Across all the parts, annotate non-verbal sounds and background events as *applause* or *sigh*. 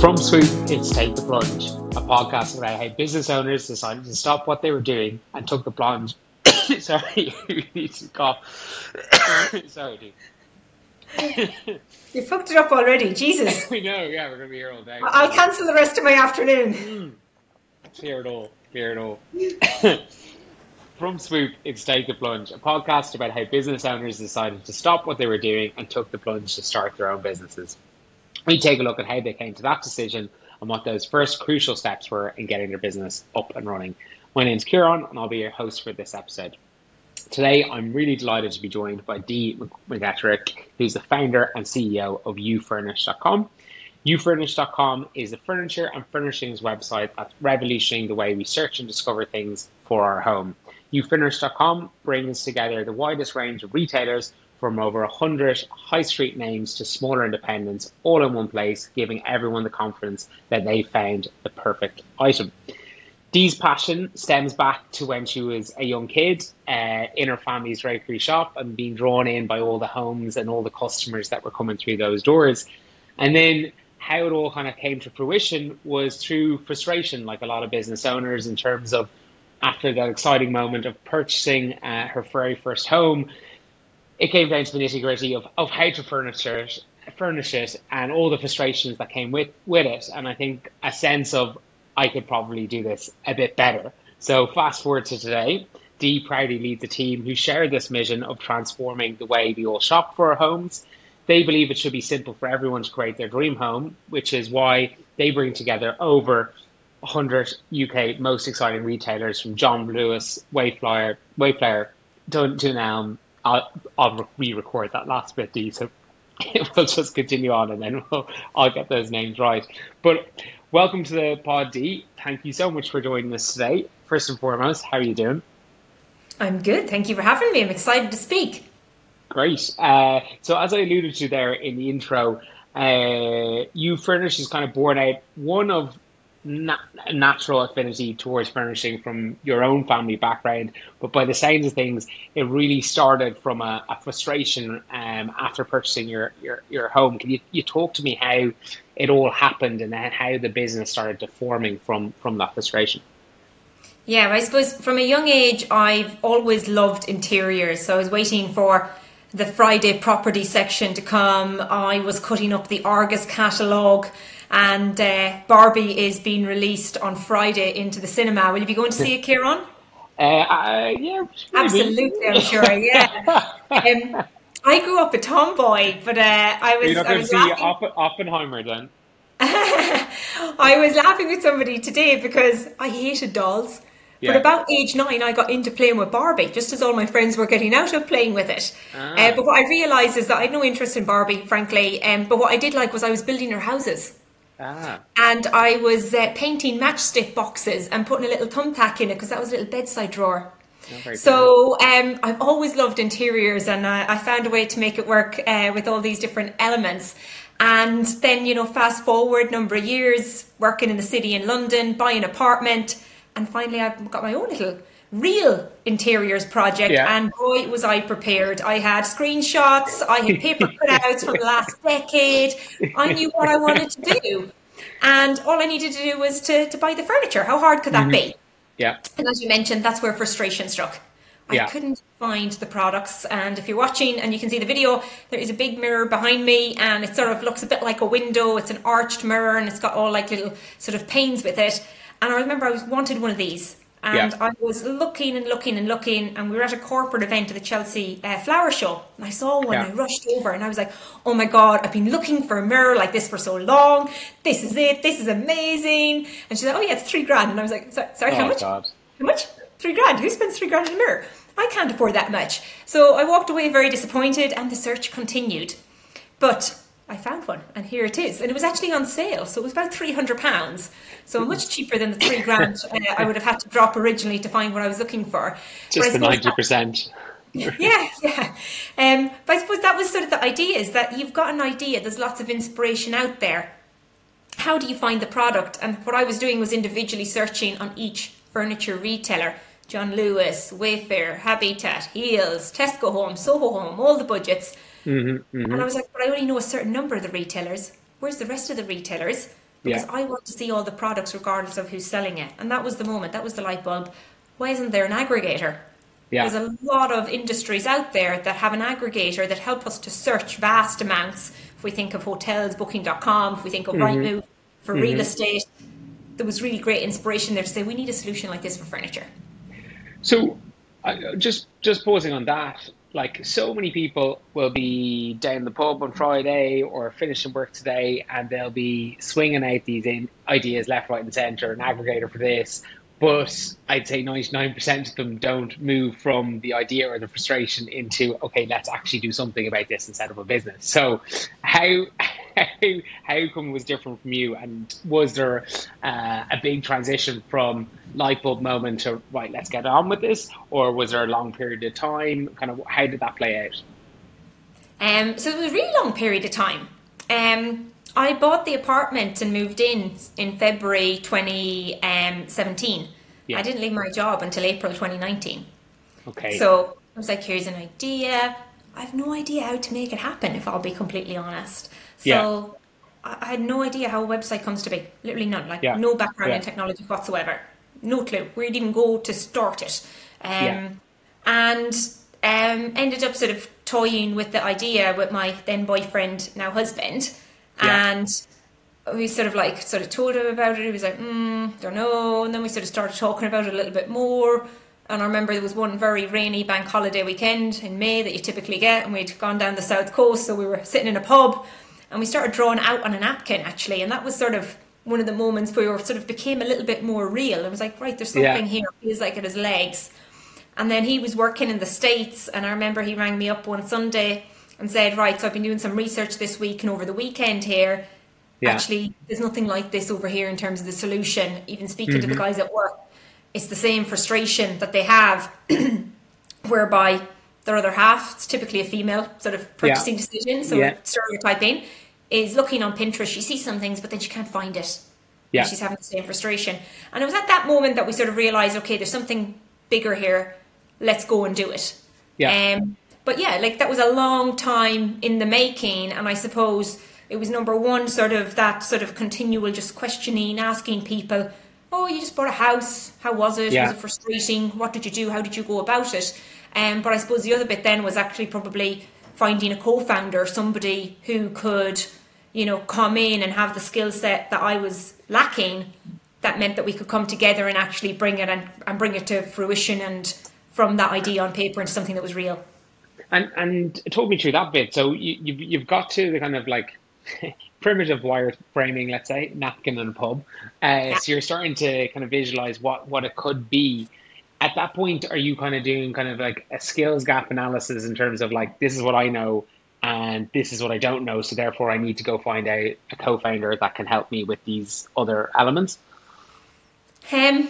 From Swoop, it's Take the Plunge, a podcast about how business owners decided to stop what they were doing and took the plunge. *coughs* Sorry, *laughs* you need to cough. *coughs* Sorry, dude. you fucked it up already, Jesus. *laughs* we know, yeah, we're going to be here all day. I'll cancel the rest of my afternoon. Mm. Clear it all, clear it all. *coughs* From Swoop, it's Take the Plunge, a podcast about how business owners decided to stop what they were doing and took the plunge to start their own businesses. We take a look at how they came to that decision and what those first crucial steps were in getting their business up and running. My name's Ciaran, and I'll be your host for this episode. Today, I'm really delighted to be joined by Dee McGettrick, who's the founder and CEO of ufurnish.com. ufurnish.com is a furniture and furnishings website that's revolutionizing the way we search and discover things for our home. ufurnish.com brings together the widest range of retailers from over 100 high street names to smaller independents all in one place, giving everyone the confidence that they found the perfect item. Dee's passion stems back to when she was a young kid uh, in her family's drapery shop and being drawn in by all the homes and all the customers that were coming through those doors. And then how it all kind of came to fruition was through frustration, like a lot of business owners, in terms of after that exciting moment of purchasing uh, her very first home, it came down to the nitty gritty of, of how to furnish it, and all the frustrations that came with, with it. And I think a sense of I could probably do this a bit better. So fast forward to today, Dee proudly leads a team who share this mission of transforming the way we all shop for our homes. They believe it should be simple for everyone to create their dream home, which is why they bring together over 100 UK most exciting retailers from John Lewis, Wayflyer, Wayflyer, Dunelm. I'll, I'll re-record that last bit, Dee, so *laughs* we'll just continue on and then we'll, I'll get those names right. But welcome to the pod, Dee. Thank you so much for joining us today. First and foremost, how are you doing? I'm good. Thank you for having me. I'm excited to speak. Great. Uh, so, as I alluded to there in the intro, uh, ufurnish is kind of born out one of natural affinity towards furnishing from your own family background, but by the sounds of things, it really started from a, a frustration um, after purchasing your, your, your home. Can you, you talk to me how it all happened and then how the business started deforming from, from that frustration? Yeah, I suppose from a young age, I've always loved interiors. So I was waiting for the Friday property section to come. I was cutting up the Argos catalogue and uh, Barbie is being released on Friday into the cinema. Will you be going to see it, Ciaran? Uh, uh, yeah, absolutely. I'm sure. Yeah. *laughs* um, I grew up a tomboy, but uh, I was. You're not going to see Opp- Oppenheimer then. *laughs* I was laughing with somebody today because I hated dolls. Yeah. But about age nine, I got into playing with Barbie, just as all my friends were getting out of playing with it. Ah. Uh, but what I realised is that I had no interest in Barbie, frankly. Um, but what I did like was I was building her houses. Ah. And I was uh, painting matchstick boxes and putting a little thumbtack in it because that was a little bedside drawer. Oh, so um, I've always loved interiors, and I, I, found a way to make it work uh, with all these different elements. And then, you know, fast forward number of years, working in the city in London, buying an apartment, and finally I've got my own little real interiors project yeah. and boy was I prepared. I had screenshots, I had paper *laughs* cutouts from the last decade. I knew what I wanted to do. And all I needed to do was to, to buy the furniture. How hard could that mm-hmm. be? Yeah. And as you mentioned, that's where frustration struck. I yeah. couldn't find the products. And if you're watching and you can see the video, there is a big mirror behind me and it sort of looks a bit like a window. It's an arched mirror and it's got all like little sort of panes with it. And I remember I was wanted one of these and yeah. I was looking and looking and looking, and we were at a corporate event at the Chelsea uh, Flower Show. And I saw one, yeah. I rushed over, and I was like, "Oh my god, I've been looking for a mirror like this for so long. This is it. This is amazing." And she said, "Oh yeah, it's three grand." And I was like, "Sorry, sorry oh how much? God. How much? Three grand? Who spends three grand on a mirror? I can't afford that much." So I walked away very disappointed, and the search continued. But I found one, and here it is. And it was actually on sale, so it was about three hundred pounds. So much cheaper than the three grand uh, I would have had to drop originally to find what I was looking for. Just the ninety percent. *laughs* yeah, yeah. Um, but I suppose that was sort of the idea: is that you've got an idea. There's lots of inspiration out there. How do you find the product? And what I was doing was individually searching on each furniture retailer. John Lewis, Wayfair, Habitat, Heal's, Tesco Home, Soho Home, all the budgets Mm-hmm, mm-hmm. And I was like, but I only know a certain number of the retailers. Where's the rest of the retailers? because Yeah. I want to see all the products regardless of who's selling it. And that was the moment, that was the light bulb. Why isn't there an aggregator? Yeah. There's a lot of industries out there that have an aggregator that help us to search vast amounts. If we think of hotels, booking.com, if we think of Rightmove for real estate, there was really great inspiration there to say we need a solution like this for furniture. So, I just just pausing on that, like so many people will be down the pub on Friday or finishing work today, and they'll be swinging out these ideas left, right, and centre, an aggregator for this. But I'd say ninety nine percent of them don't move from the idea or the frustration into okay, let's actually do something about this and set up a business. So, how *laughs* how how come it was different from you, and was there uh, a big transition from light bulb moment to right, let's get on with this, or was there a long period of time? Kind of how did that play out? Um, so it was a really long period of time. Um, I bought the apartment and moved in in February 2017. Yeah. I didn't leave my job until April 2019. Okay. So I was like, here's an idea. I have no idea how to make it happen, if I'll be completely honest. So Yeah. I had no idea how a website comes to be. Literally none. Like Yeah. no background in technology whatsoever. No clue. Where'd even go to start it. Um, Yeah. And um, ended up sort of toying with the idea with my then boyfriend, now husband. Yeah. And we sort of like sort of told him about it. He was like, mm, don't know. And then we sort of started talking about it a little bit more. And I remember there was one very rainy bank holiday weekend in May that you typically get, and we'd gone down the south coast, so we were sitting in a pub, and we started drawing out on a napkin actually, and that was sort of one of the moments where we sort of became a little bit more real. It was like, right, there's Yeah. something here. Feels like it has legs. And then he was working in the States, and I remember he rang me up one Sunday and said, Right, so I've been doing some research this week and over the weekend here. Yeah. Actually, there's nothing like this over here in terms of the solution. Even speaking to Mm-hmm. the guys at work, it's the same frustration that they have, *clears throat* whereby their other half, it's typically a female sort of purchasing decision, so Yeah. stereotyping, is looking on Pinterest. She sees some things, but then she can't find it. Yeah. She's having the same frustration. And it was at that moment that we sort of realized, okay, there's something bigger here. Let's go and do it. Yeah. Um, but yeah, like that was a long time in the making, and I suppose it was number one, sort of that sort of continual just questioning, asking people, "Oh, you just bought a house. How was it? Yeah. Was it frustrating? What did you do? How did you go about it?" Um, but I suppose the other bit then was actually probably finding a co-founder, somebody who could, you know, come in and have the skill set that I was lacking. That meant that we could come together and actually bring it and, and bring it to fruition and from that idea on paper into something that was real. And and talk me through that bit. So you, you've you've got to the kind of like *laughs* primitive wire framing, let's say, napkin and a pub. Uh, So you're starting to kind of visualize what what it could be. At that point, are you kind of doing kind of like a skills gap analysis in terms of like this is what I know and this is what I don't know, so therefore I need to go find out a co-founder that can help me with these other elements. Um,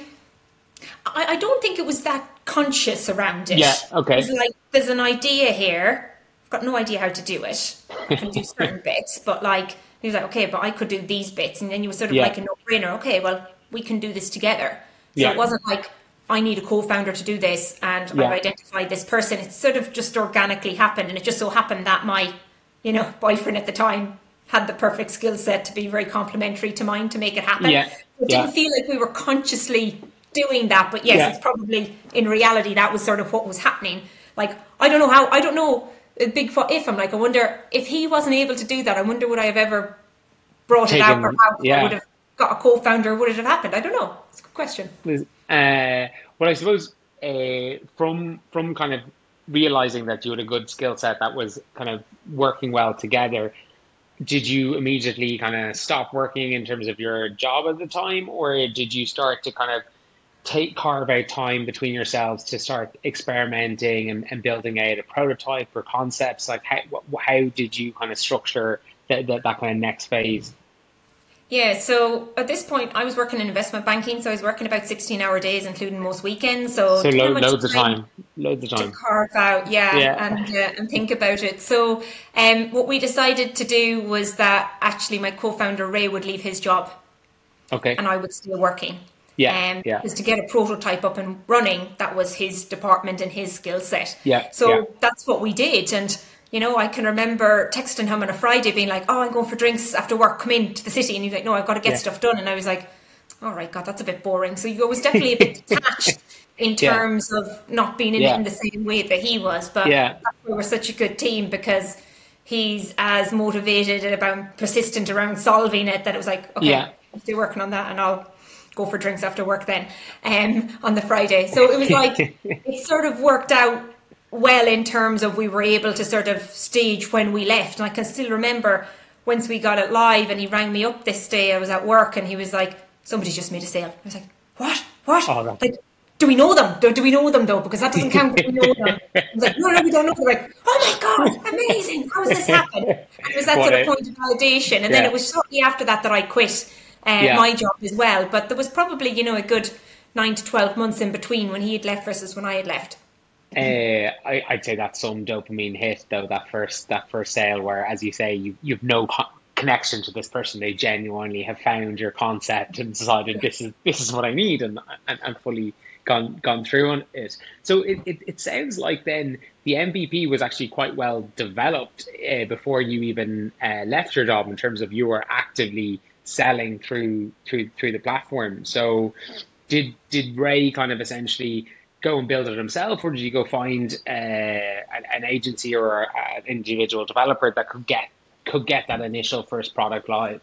I, I don't think it was that conscious around it. Yeah, okay. It's like there's an idea here. I've got no idea how to do it. I can do *laughs* certain bits, but like he was like, okay, but I could do these bits, and then you were sort of Yeah. like a no-brainer. Okay, well, we can do this together. So Yeah. it wasn't like I need a co-founder to do this, and Yeah. I've identified this person. It sort of just organically happened, and it just so happened that my, you know, boyfriend at the time had the perfect skill set to be very complementary to mine to make it happen. Yeah. It didn't feel like we were consciously doing that, but yes, Yeah. it's probably in reality that was sort of what was happening. Like I don't know how I don't know a big if I'm like I wonder if he wasn't able to do that. I wonder would I have ever brought it out Taken- or how yeah. I would have got a co-founder. Would it have happened? I don't know. It's a good question. Uh, well, I suppose uh, from from kind of realizing that you had a good skill set that was kind of working well together, did you immediately kind of stop working in terms of your job at the time, or did you start to kind of take carve out time between yourselves to start experimenting and, and building out a prototype or concepts? Like how how did you kind of structure that that, that kind of next phase? Yeah, so at this point, I was working in investment banking, so I was working about 16 hour days, including most weekends. So, So lo- loads of time, loads of time to carve out, yeah, Yeah. and uh, and think about it. So, um, what we decided to do was that actually my co-founder Ray would leave his job Okay. and I would still working. Yeah, Um, yeah. Because to get a prototype up and running, that was his department and his skill set. Yeah, So yeah. that's what we did, and You know, I can remember texting him on a Friday being like, Oh, I'm going for drinks after work, come in to the city. And he's like, No, I've got to get yeah. stuff done. And I was like, All right, God, that's a bit boring. So you was definitely a bit *laughs* detached in terms yeah. of not being in, yeah. in the same way that he was. But yeah. we were such a good team because he's as motivated and about persistent around solving it that it was like, okay, yeah. stay working on that and I'll go for drinks after work then um, on the Friday. So it was like, *laughs* it sort of worked out well in terms of we were able to sort of stage when we left. And I can still remember once we got it live and he rang me up this day, I was at work and he was like, somebody's just made a sale. I was like, what? What? Oh, like, do we know them? Do, do we know them though? Because that doesn't count. we know them. *laughs* I was like, no, no, we don't know. They're like, oh my god, amazing! How has this *laughs* happened? And it was that what sort of point of validation, and yeah. then it was shortly after that that I quit uh, yeah. my job as well. But there was probably you know a good nine to twelve months in between when he had left versus when I had left. Uh, I, would say that's some dopamine hit though. That first that first sale, where as you say, you you've no connection to this person. They genuinely have found your concept and decided this is this is what I need, and and, and fully gone gone through on it. So it, it, it sounds like then the MVP was actually quite well developed uh, before you even uh, left your job in terms of you were actively selling through through through the platform. So did did Ray kind of essentially go and build it himself, or did you go find uh, an, an, agency or an individual developer that could get could get that initial first product live?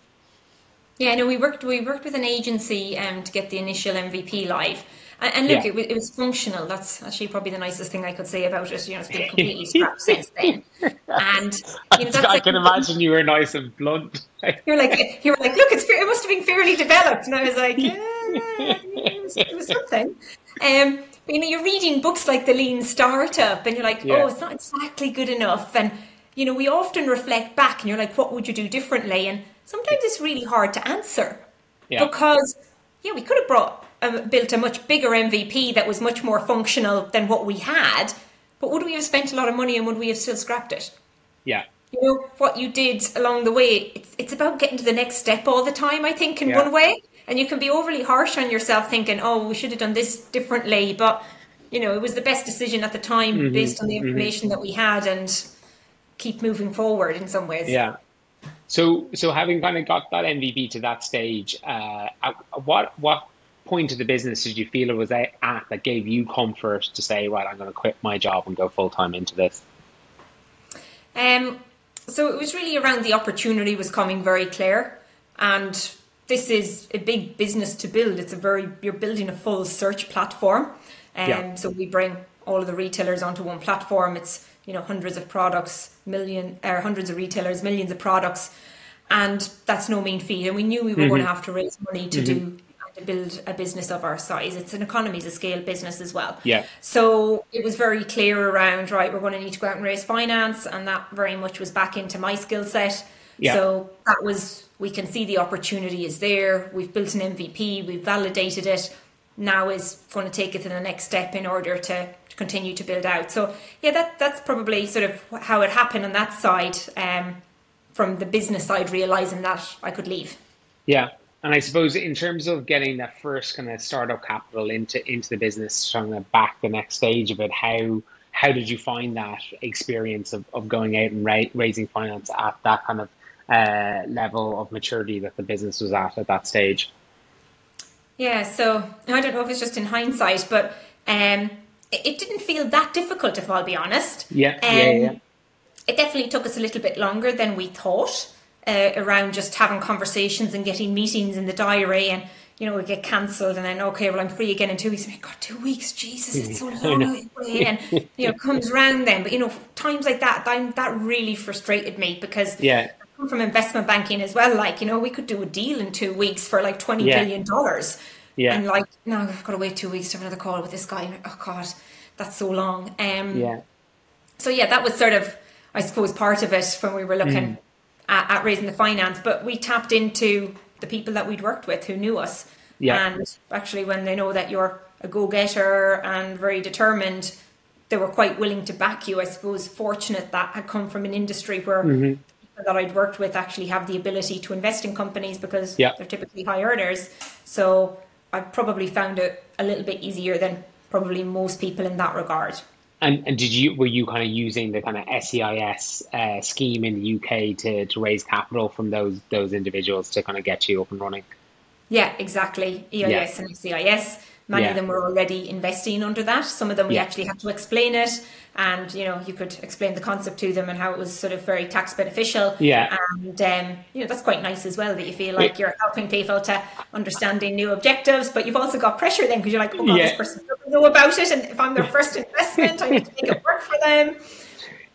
Yeah, no, we worked we worked with an agency um, to get the initial MVP live. And, and look, yeah. it, it, was functional. That's actually probably the nicest thing I could say about it. You know, it's been *laughs* completely scrapped since then. And you know, *laughs* I can imagine you were nice and blunt. *laughs* You're like, you were like, look, it's it must have been fairly developed, and I was like, yeah, it, was, it was something. Um, you know, you're reading books like The Lean Startup, and you're like, yeah. oh, it's not exactly good enough. And you know, we often reflect back, and you're like, what would you do differently? And sometimes it's really hard to answer yeah. because yeah, we could have brought um, built a much bigger MVP that was much more functional than what we had, but would we have spent a lot of money and would we have still scrapped it? Yeah. You know, what you did along the way, it's, it's about getting to the next step all the time, I think, in yeah. one way. And you can be overly harsh on yourself thinking, oh, we should have done this differently. But, you know, it was the best decision at the time mm-hmm. based on the mm-hmm. information mm-hmm. that we had and keep moving forward in some ways. Yeah. So, so having kind of got that MVP to that stage, uh, what what point of the business did you feel it was at that gave you comfort to say, right, I'm going to quit my job and go full time into this? Um, so it was really around the opportunity was coming very clear, and this is a big business to build. It's a very you're building a full search platform, um, yeah. so we bring all of the retailers onto one platform. It's you know hundreds of products, million or hundreds of retailers, millions of products, and that's no mean feat. And we knew we were mm-hmm. going to have to raise money to mm-hmm. do to build a business of our size. It's an economies of scale business as well. Yeah. So it was very clear around, right, we're going to need to go out and raise finance. And that very much was back into my skill set. Yeah. So that was, we can see the opportunity is there. We've built an MVP, we've validated it. Now is going to take it to the next step in order to, to continue to build out. So yeah, that that's probably sort of how it happened on that side. Um, from the business side, realizing that I could leave. Yeah, and I suppose in terms of getting that first kind of startup capital into into the business, trying to back the next stage of it, how how did you find that experience of, of going out and ra- raising finance at that kind of uh, level of maturity that the business was at at that stage? Yeah, so I don't know if it's just in hindsight, but um, it didn't feel that difficult, if I'll be honest. Yeah, um, yeah, yeah. It definitely took us a little bit longer than we thought uh, around just having conversations and getting meetings in the diary and you know, we get cancelled and then, okay, well, I'm free again in two weeks. And God, two weeks, Jesus, it's so *laughs* long away. And, you know, *laughs* comes round then. But, you know, times like that, that, that really frustrated me because yeah. Come from investment banking as well. Like, you know, we could do a deal in two weeks for like twenty yeah. billion dollars Yeah. And like, no, I've got to wait two weeks to have another call with this guy. Oh, God, that's so long. Um, yeah. So, yeah, that was sort of, I suppose, part of it when we were looking. Mm at, at raising the finance, but we tapped into the people that we'd worked with who knew us. Yeah. And actually, when they know that you're a go getter and very determined, they were quite willing to back you. I suppose fortunate that had come from an industry where mm-hmm. That I'd worked with actually have the ability to invest in companies because yeah. they're typically high earners. So I probably found it a little bit easier than probably most people in that regard. And, and did you were you kind of using the kind of SEIS uh, scheme in the UK to, to raise capital from those those individuals to kind of get you up and running? Yeah, exactly. EIS yeah. and SEIS. Many yeah. of them were already investing under that. Some of them we yeah. actually had to explain it, and you know you could explain the concept to them and how it was sort of very tax beneficial. Yeah, and um, you know that's quite nice as well that you feel like you're helping people to understanding new objectives, but you've also got pressure then because you're like, oh god, yeah. this person doesn't know about it, and if I'm their *laughs* first investment, I need to make it work for them.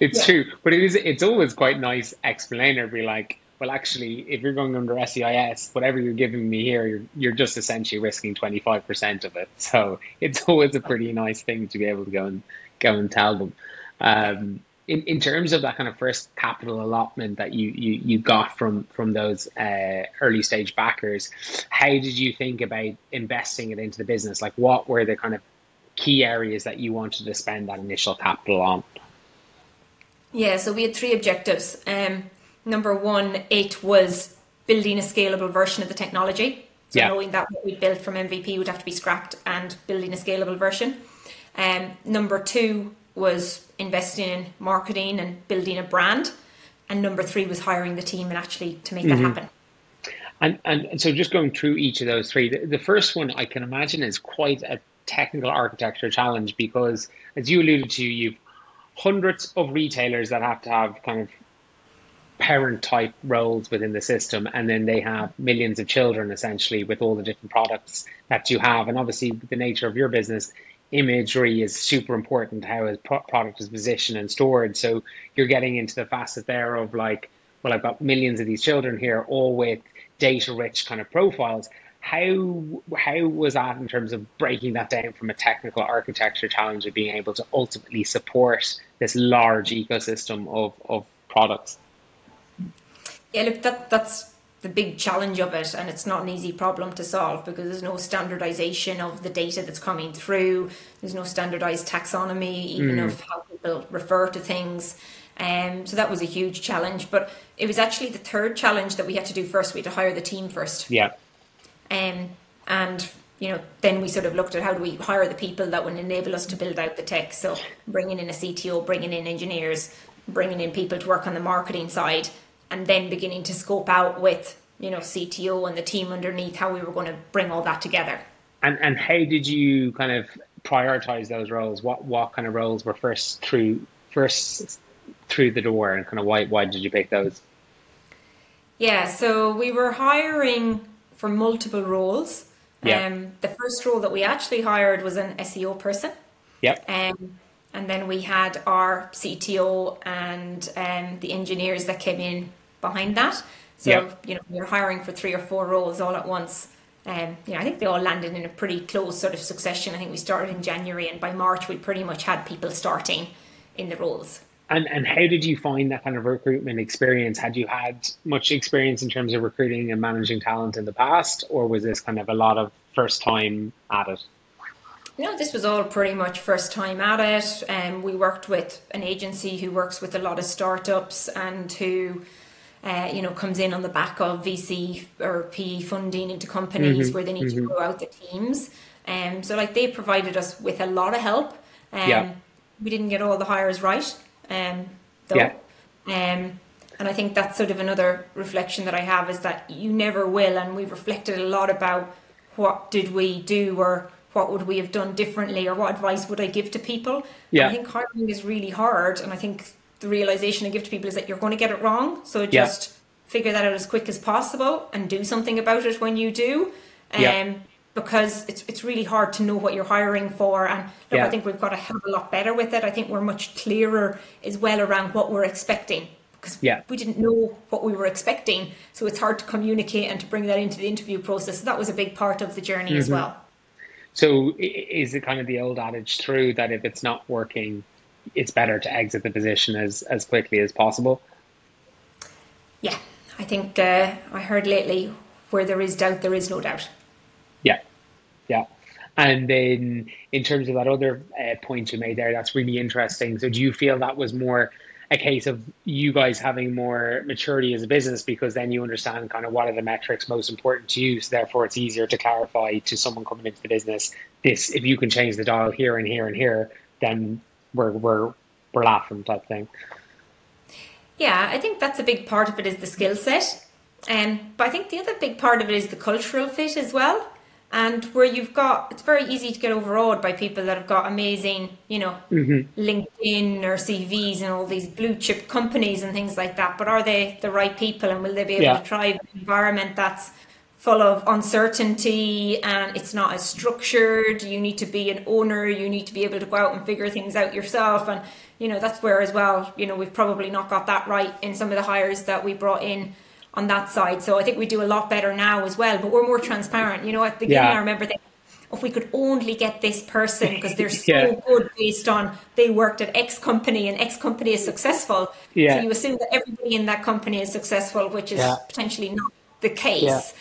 It's true, but it is. It's always quite nice explainer be like, well, actually, if you're going under SEIS, whatever you're giving me here, you're, you're just essentially risking 25% of it. *laughs* So it's always a pretty nice thing to be able to go and go and tell them. Um, in, in terms of that kind of first capital allotment that you, you, you got from, from those uh, early stage backers, how did you think about investing it into the business? Like, what were the kind of key areas that you wanted to spend that initial capital on? Yeah, so we had three objectives. Um, number one, it was building a scalable version of the technology. So yeah. knowing that what we built from MVP would have to be scrapped and building a scalable version. Um, number two was investing in marketing and building a brand. And number three was hiring the team and actually to make mm-hmm. that happen. And, and, and so just going through each of those three, the, the first one I can imagine is quite a technical architecture challenge because as you alluded to, you've hundreds of retailers that have to have kind of parent type roles within the system and then they have millions of children essentially with all the different products that you have. And obviously the nature of your business imagery is super important how a product is positioned and stored. So you're getting into the facet there of like well i've got millions of these children here all with data rich kind of profiles. How how was that in terms of breaking that down from a technical architecture challenge of being able to ultimately support this large ecosystem of, of products yeah, look, that that's the big challenge of it, and it's not an easy problem to solve because there's no standardization of the data that's coming through. There's no standardized taxonomy, even mm. of how people refer to things. Um, so that was a huge challenge. But it was actually the third challenge that we had to do first. We had to hire the team first. Yeah. Um, and you know, then we sort of looked at how do we hire the people that would enable us to build out the tech. So bringing in a CTO, bringing in engineers, bringing in people to work on the marketing side, and then beginning to scope out with you know CTO and the team underneath how we were going to bring all that together. And and how did you kind of prioritize those roles? What what kind of roles were first through first through the door, and kind of why why did you pick those? Yeah, so we were hiring for multiple roles. Yeah. Um, the first role that we actually hired was an SEO person. Yep. Um, and then we had our CTO and um, the engineers that came in behind that. So yep. you know, are hiring for three or four roles all at once. Um, you know, I think they all landed in a pretty close sort of succession. I think we started in January, and by March we pretty much had people starting in the roles. And and how did you find that kind of recruitment experience? Had you had much experience in terms of recruiting and managing talent in the past, or was this kind of a lot of first time at it? No, this was all pretty much first time at it. And um, we worked with an agency who works with a lot of startups and who uh, you know, comes in on the back of VC or PE funding into companies mm-hmm, where they need mm-hmm. to grow out the teams. Um, so like they provided us with a lot of help. Um, yeah. We didn't get all the hires right, um, though. Yeah. Um, and I think that's sort of another reflection that I have is that you never will. And we've reflected a lot about what did we do or what would we have done differently or what advice would I give to people. Yeah. I think hiring is really hard. And I think the realization I give to people is that you're going to get it wrong. So just yeah. figure that out as quick as possible and do something about it when you do. Um, yeah. Because it's it's really hard to know what you're hiring for, and look, yeah. I think we've got a hell of a lot better with it. I think we're much clearer as well around what we're expecting because yeah. we didn't know what we were expecting, so it's hard to communicate and to bring that into the interview process. So that was a big part of the journey mm-hmm. as well. So is it kind of the old adage true that if it's not working, it's better to exit the position as, as quickly as possible. Yeah, I think uh, I heard lately where there is doubt, there is no doubt. Yeah, yeah. And then in terms of that other uh, point you made there, that's really interesting. So do you feel that was more a case of you guys having more maturity as a business because then you understand kind of what are the metrics most important to you. So therefore, it's easier to clarify to someone coming into the business this if you can change the dial here and here and here, then we're we're we're laughing type thing. Yeah, I think that's a big part of it is the skill set. Um, but I think the other big part of it is the cultural fit as well. And where you've got, it's very easy to get overawed by people that have got amazing, you know, mm-hmm. LinkedIn or CVs and all these blue chip companies and things like that. But are they the right people and will they be able yeah. to thrive in an environment that's full of uncertainty and it's not as structured? You need to be an owner, you need to be able to go out and figure things out yourself. And, you know, that's where as well, you know, we've probably not got that right in some of the hires that we brought in on that side. So I think we do a lot better now as well, but we're more transparent. You know, at the beginning, yeah. I remember thinking, if we could only get this person because they're *laughs* so yeah. good based on they worked at X company and X company is successful. Yeah. So you assume that everybody in that company is successful, which is yeah. potentially not the case.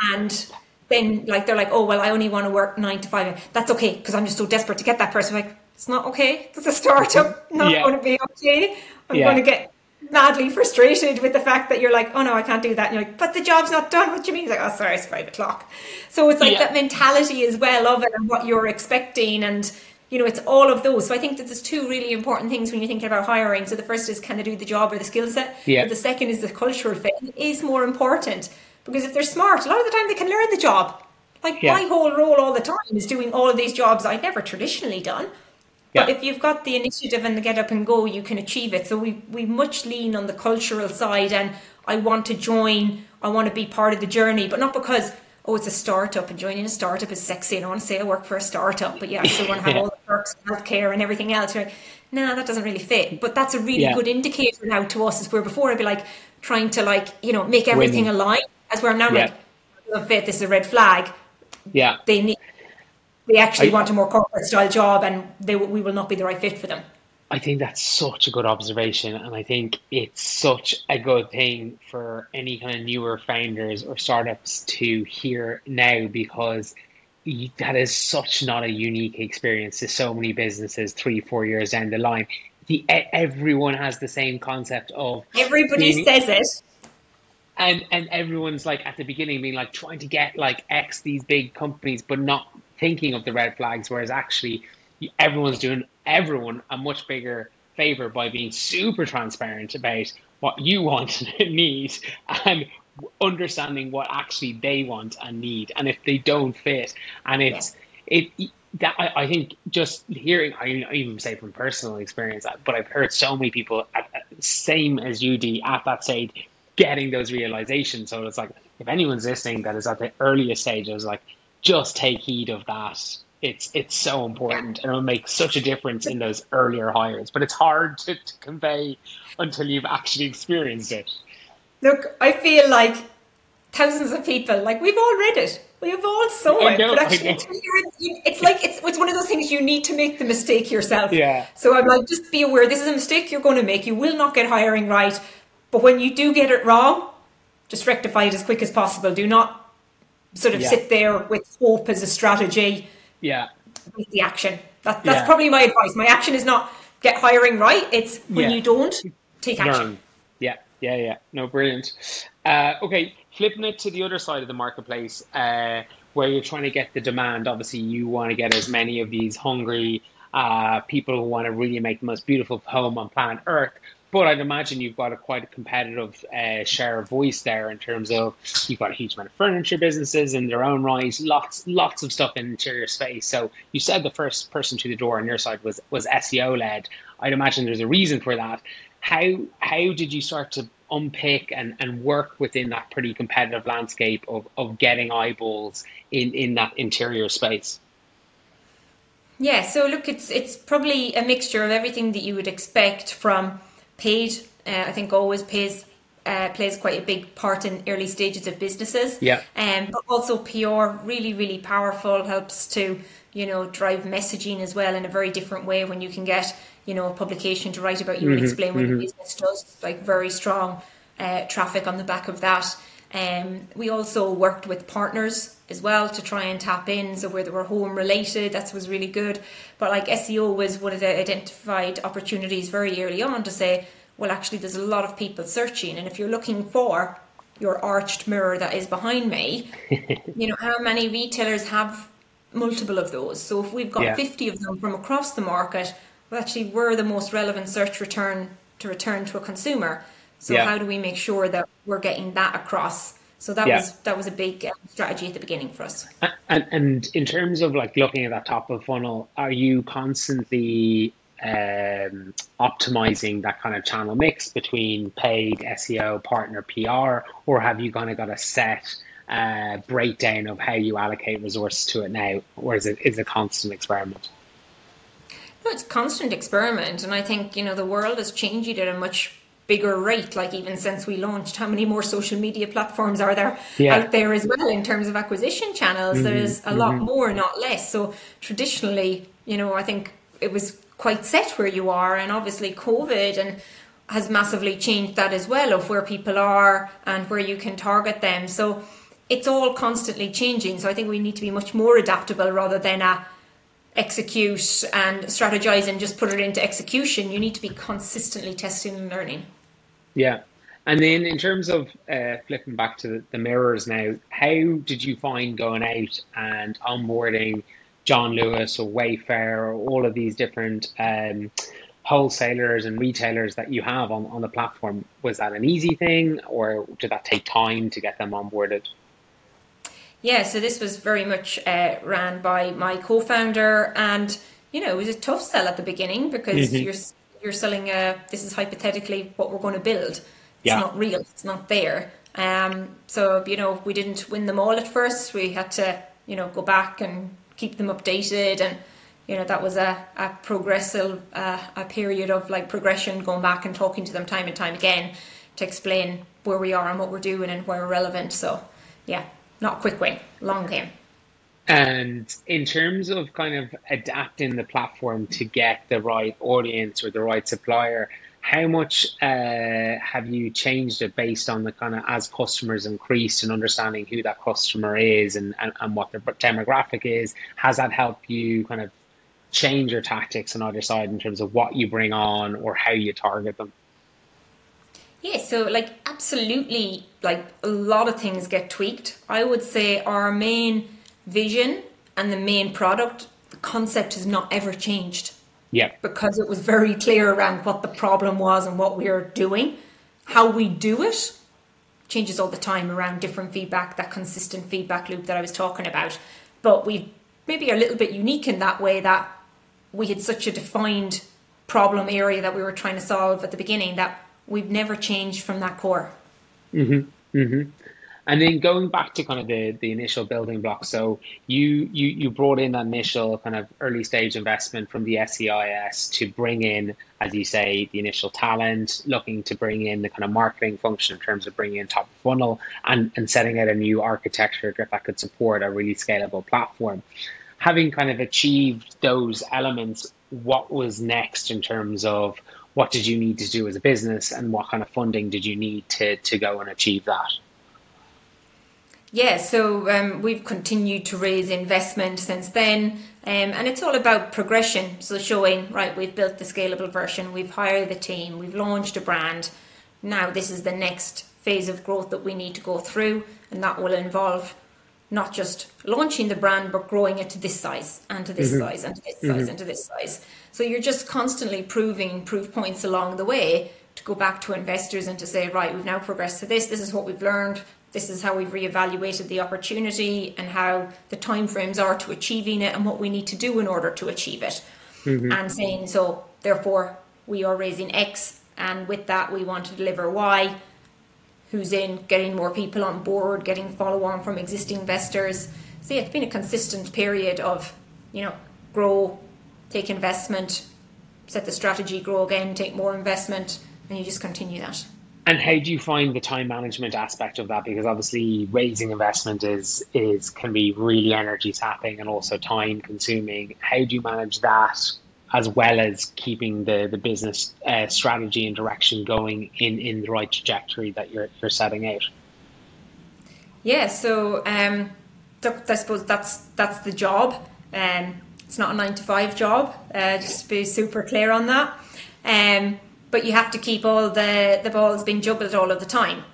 And then like they're like, oh well, I only want to work nine to five. That's okay because I'm just so desperate to get that person. Like it's not okay. It's a startup. *laughs* Not going to be okay. I'm going to get madly frustrated with the fact that you're like, oh no, I can't do that. And you're like, but the job's not done. What do you mean? He's like, oh, sorry, it's five o'clock. So it's like yeah. that mentality as well of it and what you're expecting. And, you know, it's all of those. So I think that there's two really important things when you're thinking about hiring. So the first is can they do the job or the skill set? Yeah. But the second is the cultural fit it is more important because if they're smart, a lot of the time they can learn the job. Like yeah. my whole role all the time is doing all of these jobs I'd never traditionally done. Yeah. But if you've got the initiative and the get up and go, you can achieve it. So we, we much lean on the cultural side and I want to join, I want to be part of the journey, but not because, oh, it's a startup and joining a startup is sexy and I want to say I work for a startup, but yeah, I still want to *laughs* have all the perks, healthcare and everything else. You're like, nah, that doesn't really fit. But that's a really yeah. good indicator now to us as where before I'd be like trying to like, you know, make everything Winning. align as we're now yeah. like, oh, fit, this is a red flag. Yeah. They need they actually I, want a more corporate style job and they we will not be the right fit for them. I think that's such a good observation, and I think it's such a good thing for any kind of newer founders or startups to hear now because that is such not a unique experience to so many businesses three, four years down the line. The, everyone has the same concept of everybody being, says it and and everyone's like at the beginning being like trying to get like x these big companies but not thinking of the red flags, whereas actually everyone's doing everyone a much bigger favor by being super transparent about what you want *laughs* and need and understanding what actually they want and need and if they don't fit and it's yeah. it that I, I, think just hearing I, mean, I even say from personal experience but I've heard so many people at, same as you do at that stage getting those realizations so it's like if anyone's listening that is at the earliest stage I was like just take heed of that. It's it's so important and it'll make such a difference in those earlier hires. But it's hard to, to convey until you've actually experienced it. Look, I feel like thousands of people, like we've all read it. We've all saw it, know, but actually, it's like it's it's one of those things you need to make the mistake yourself. Yeah. So I'm like, just be aware. This is a mistake you're going to make. You will not get hiring right, but when you do get it wrong, just rectify it as quick as possible. Do not sort of yeah. sit there with hope as a strategy. Yeah. With the action. That, that's yeah. probably my advice. My action is not get hiring right. It's when yeah. you don't take action. Learn. Yeah, yeah, yeah. No, brilliant. Uh, okay, flipping it to the other side of the marketplace, uh, where you're trying to get the demand. Obviously, you want to get as many of these hungry uh, people who want to really make the most beautiful home on planet Earth. But I'd imagine you've got a quite a competitive uh, share of voice there in terms of you've got a huge amount of furniture businesses in their own right, lots lots of stuff in interior space. So you said the first person to the door on your side was was SEO led. I'd imagine there's a reason for that. How how did you start to unpick and, and work within that pretty competitive landscape of, of getting eyeballs in, in that interior space? Yeah, so look, it's it's probably a mixture of everything that you would expect from paid, uh, I think always pays uh, plays quite a big part in early stages of businesses. Yeah. Um, but also PR really, really powerful, helps to, you know, drive messaging as well in a very different way when you can get, you know, a publication to write about you mm-hmm, and explain what mm-hmm. the business does. Like very strong uh, traffic on the back of that. Um, we also worked with partners as well to try and tap in. So where they were home related, that was really good. But like SEO was one of the identified opportunities very early on to say, well, actually, there's a lot of people searching, and if you're looking for your arched mirror that is behind me, *laughs* you know how many retailers have multiple of those. So if we've got yeah. 50 of them from across the market, well, actually, we're the most relevant search return to return to a consumer. So Yeah. how do we make sure that we're getting that across? So that Yeah. was that was a big um, strategy at the beginning for us. And, and in terms of like looking at that top of funnel, are you constantly um, optimizing that kind of channel mix between paid SEO, partner PR, or have you kind of got a set uh, breakdown of how you allocate resources to it now, or is it is a constant experiment? No, it's constant experiment, and I think you know the world is changing at a much bigger rate. Like even since we launched, how many more social media platforms are there Yeah. out there as well in terms of acquisition channels? Mm-hmm. There's a lot mm-hmm. more, not less. So traditionally, you know, I think it was quite set where you are, and obviously COVID and has massively changed that as well of where people are and where you can target them. So it's all constantly changing. So I think we need to be much more adaptable rather than a execute and strategize and just put it into execution. You need to be consistently testing and learning. Yeah. And then in terms of uh, flipping back to the, the mirrors now, how did you find going out and onboarding John Lewis or Wayfair or all of these different um, wholesalers and retailers that you have on, on the platform? Was that an easy thing or did that take time to get them onboarded? Yeah, so this was very much uh, ran by my co-founder, and you know it was a tough sell at the beginning because Mhm. you're you're selling a this is hypothetically what we're going to build. It's Yeah. not real. It's not there. Um, so you know we didn't win them all at first. We had to you know go back and keep them updated, and you know that was a a progressive uh, a period of like progression, going back and talking to them time and time again to explain where we are and what we're doing and where we're relevant. So yeah, not a quick win, long game. And in terms of kind of adapting the platform to get the right audience or the right supplier, how much uh, have you changed it based on the kind of as customers increased and understanding who that customer is and, and, and what their demographic is? Has that helped you kind of change your tactics on either side in terms of what you bring on or how you target them? Yeah, so like absolutely, like a lot of things get tweaked. I would say our main vision and the main product, the concept has not ever changed Yeah. because it was very clear around what the problem was and what we are doing. How we do it changes all the time around different feedback, that consistent feedback loop that I was talking about. But we maybe are a little bit unique in that way that we had such a defined problem area that we were trying to solve at the beginning that we've never changed from that core. Mm-hmm. Mm-hmm. And then going back to kind of the, the initial building blocks, so you, you you brought in that initial kind of early stage investment from the SEIS to bring in, as you say, the initial talent, looking to bring in the kind of marketing function in terms of bringing in top funnel and, and setting out a new architecture that could support a really scalable platform. Having kind of achieved those elements, what was next in terms of what did you need to do as a business and what kind of funding did you need to, to go and achieve that? Yeah, so um, we've continued to raise investment since then, um, and it's all about progression. So showing, right, we've built the scalable version, we've hired the team, we've launched a brand. Now this is the next phase of growth that we need to go through, and that will involve not just launching the brand, but growing it to this size and to this size and to this size and to this size. So you're just constantly proving proof points along the way to go back to investors and to say, right, we've now progressed to this. This is what we've learned. This is how we've reevaluated the opportunity and how the timeframes are to achieving it and what we need to do in order to achieve it. Mm-hmm. And saying, so therefore, we are raising X, and with that, we want to deliver Y who's in getting more people on board, getting follow on from existing investors. So yeah, it's been a consistent period of, you know, grow, take investment, set the strategy, grow again, take more investment, and you just continue that. And how do you find the time management aspect of that? Because obviously raising investment is is can be really energy sapping and also time consuming. How do you manage that as well as keeping the the business uh, strategy and direction going in in the right trajectory that you're you're setting out? Yeah, so um, I suppose that's that's the job. Um, it's not a nine to five job. Uh, just to be super clear on that. Um, but you have to keep all the the balls being juggled all of the time.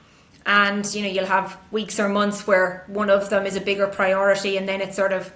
And you know you'll have weeks or months where one of them is a bigger priority, and then it sort of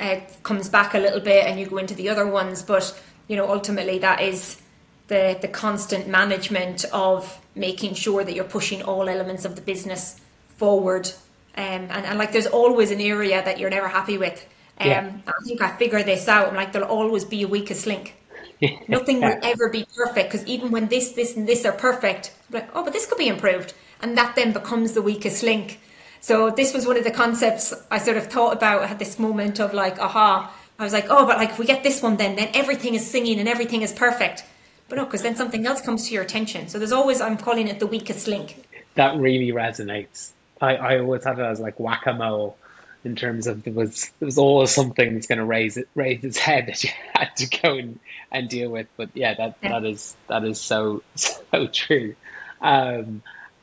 uh, comes back a little bit, and you go into the other ones. But you know, ultimately that is the the constant management of making sure that you're pushing all elements of the business forward. Um, and, and like there's always an area that you're never happy with. Um, yeah. I think I figure this out. I'm like, there'll always be a weakest link. *laughs* Nothing will ever be perfect because even when this, this, and this are perfect, I'm like, oh, but this could be improved. And that then becomes the weakest link. So this was one of the concepts I sort of thought about at this moment of like, aha. I was like, oh, but like if we get this one, then then everything is singing and everything is perfect. But no, because then something else comes to your attention. So there's always I'm calling it the weakest link. That really resonates. I, I always had it as like whack a mole in terms of there was there was always something that's going to raise it raise its head *laughs* that you had to go and, and deal with. But yeah, that yeah. that is that is so *laughs* so true. Um,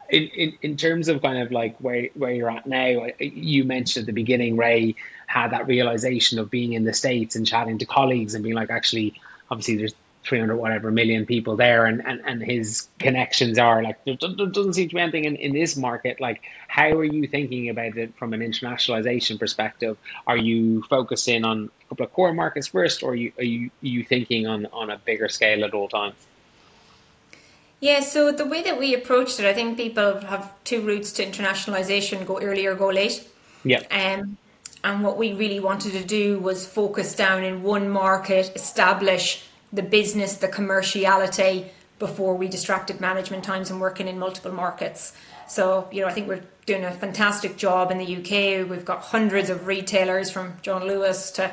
in, in, in terms of kind of like where, where you're at now, you mentioned at the beginning, Ray had that realization of being in the States and chatting to colleagues and being like, actually, obviously there's 300 whatever million people there and, and, and his connections are like there, doesn't seem to be anything in, in this market like how are you thinking about it from an internationalization perspective are you focusing on a couple of core markets first or are you are you, are you thinking on on a bigger scale at all times yeah, so the way that we approached it, I think people have two routes to internationalization go early or go late. Yeah. Um, and what we really wanted to do was focus down in one market, establish the business, the commerciality before we distracted management times and working in multiple markets. So, you know, I think we're doing a fantastic job in the UK. We've got hundreds of retailers from John Lewis to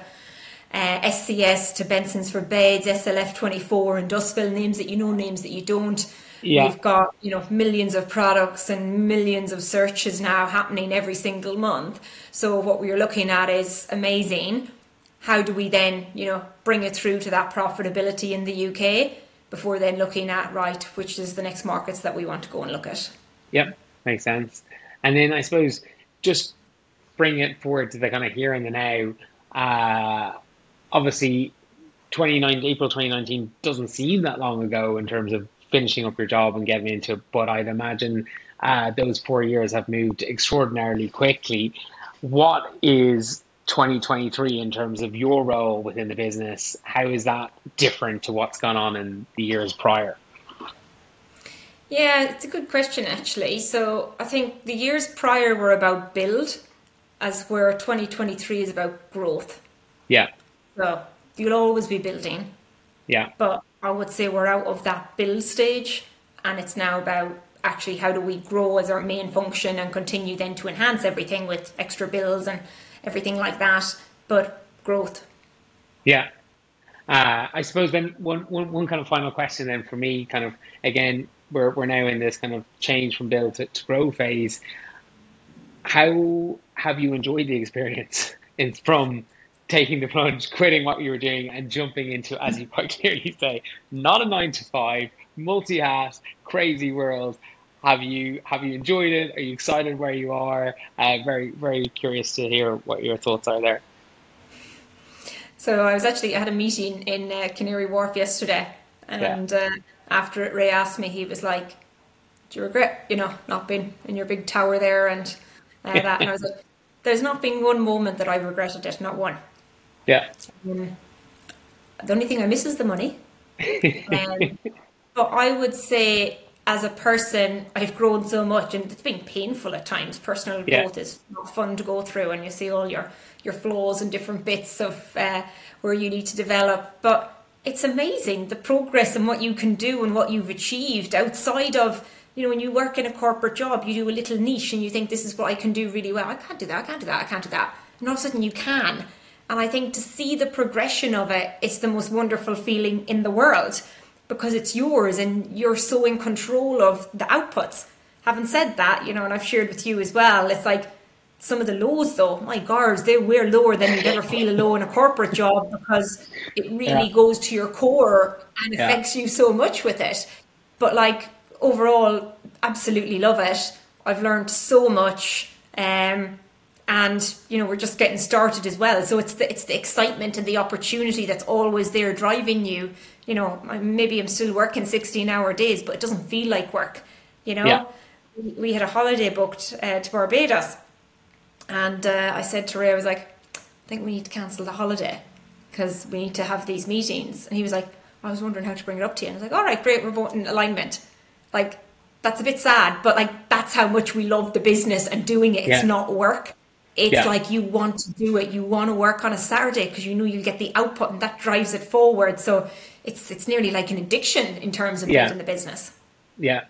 uh, SCS to Bensons for Beds, SLF24 and Dustville, names that you know, names that you don't. Yeah. We've got, you know, millions of products and millions of searches now happening every single month. So what we're looking at is amazing how do we then, you know, bring it through to that profitability in the UK before then looking at right, which is the next markets that we want to go and look at. Yep, makes sense. And then I suppose just bring it forward to the kind of here and the now. Uh, obviously, 29 April 2019 doesn't seem that long ago in terms of finishing up your job and getting into it, but I'd imagine uh, those four years have moved extraordinarily quickly. What is 2023 in terms of your role within the business how is that different to what's gone on in the years prior? Yeah it's a good question actually. So i think the years prior were about build as where 2023 is about growth. Yeah. So you'll always be building. Yeah. But i would say we're out of that build stage and it's now about actually how do we grow as our main function and continue then to enhance everything with extra bills and everything like that, but growth. Yeah. Uh, I suppose then one, one, one kind of final question then for me, kind of again, we're, we're now in this kind of change from build to, to grow phase. How have you enjoyed the experience *laughs* in, from taking the plunge, quitting what you were doing, and jumping into, as you quite *laughs* clearly say, not a nine to five, multi hat, crazy world, have you have you enjoyed it? Are you excited where you are? Uh, very very curious to hear what your thoughts are there. So I was actually I had a meeting in uh, Canary Wharf yesterday, and yeah. uh, after it, Ray asked me, he was like, "Do you regret, you know, not being in your big tower there and uh, *laughs* that?" and I was like, "There's not been one moment that I've regretted it, not one." Yeah. Um, the only thing I miss is the money. *laughs* Um, but I would say as a person, I've grown so much, and it's been painful at times. Personal yeah. growth is not fun to go through, and you see all your your flaws and different bits of uh, where you need to develop. But it's amazing the progress and what you can do and what you've achieved outside of you know when you work in a corporate job, you do a little niche and you think this is what I can do really well. I can't do that. I can't do that. I can't do that. And all of a sudden you can. And I think to see the progression of it, it's the most wonderful feeling in the world because it's yours and you're so in control of the outputs. Having said that, you know, and I've shared with you as well, it's like some of the lows though, my gosh, they were lower than you'd ever feel a low in a corporate job because it really yeah. goes to your core and affects yeah. you so much with it. But like overall, absolutely love it. I've learned so much. Um, and you know we're just getting started as well so it's the it's the excitement and the opportunity that's always there driving you you know, maybe I'm still working 16 hour days, but it doesn't feel like work, you know? Yeah. We had a holiday booked uh, to Barbados. And uh, I said to Ray, I was like, I think we need to cancel the holiday because we need to have these meetings. And he was like, I was wondering how to bring it up to you. And I was like, all right, great, we're both in alignment. Like, that's a bit sad, but like, that's how much we love the business and doing it. It's yeah. not work. It's yeah. like you want to do it. You want to work on a Saturday because you know you'll get the output and that drives it forward. So it's it's nearly like an addiction in terms of yeah. building the business. Yeah,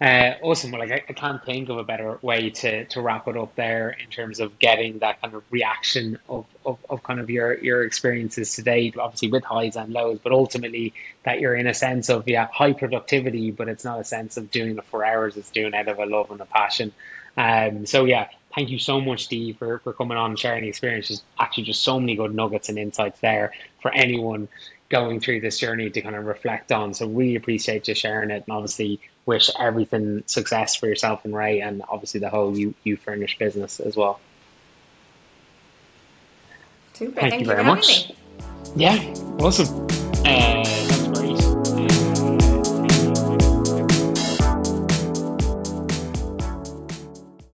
uh, awesome. Well, like I, I, can't think of a better way to, to wrap it up there in terms of getting that kind of reaction of, of, of kind of your, your experiences today, obviously with highs and lows, but ultimately that you're in a sense of yeah high productivity, but it's not a sense of doing it for hours. It's doing it out of a love and a passion. Um, so yeah, thank you so much, Dee, for, for coming on and sharing the experience. There's actually just so many good nuggets and insights there for anyone going through this journey to kind of reflect on. So really appreciate you sharing it and obviously wish everything success for yourself and Ray and obviously the whole you ufurnish business as well. Super. Thank, Thank you, very much. Yeah, awesome. Uh,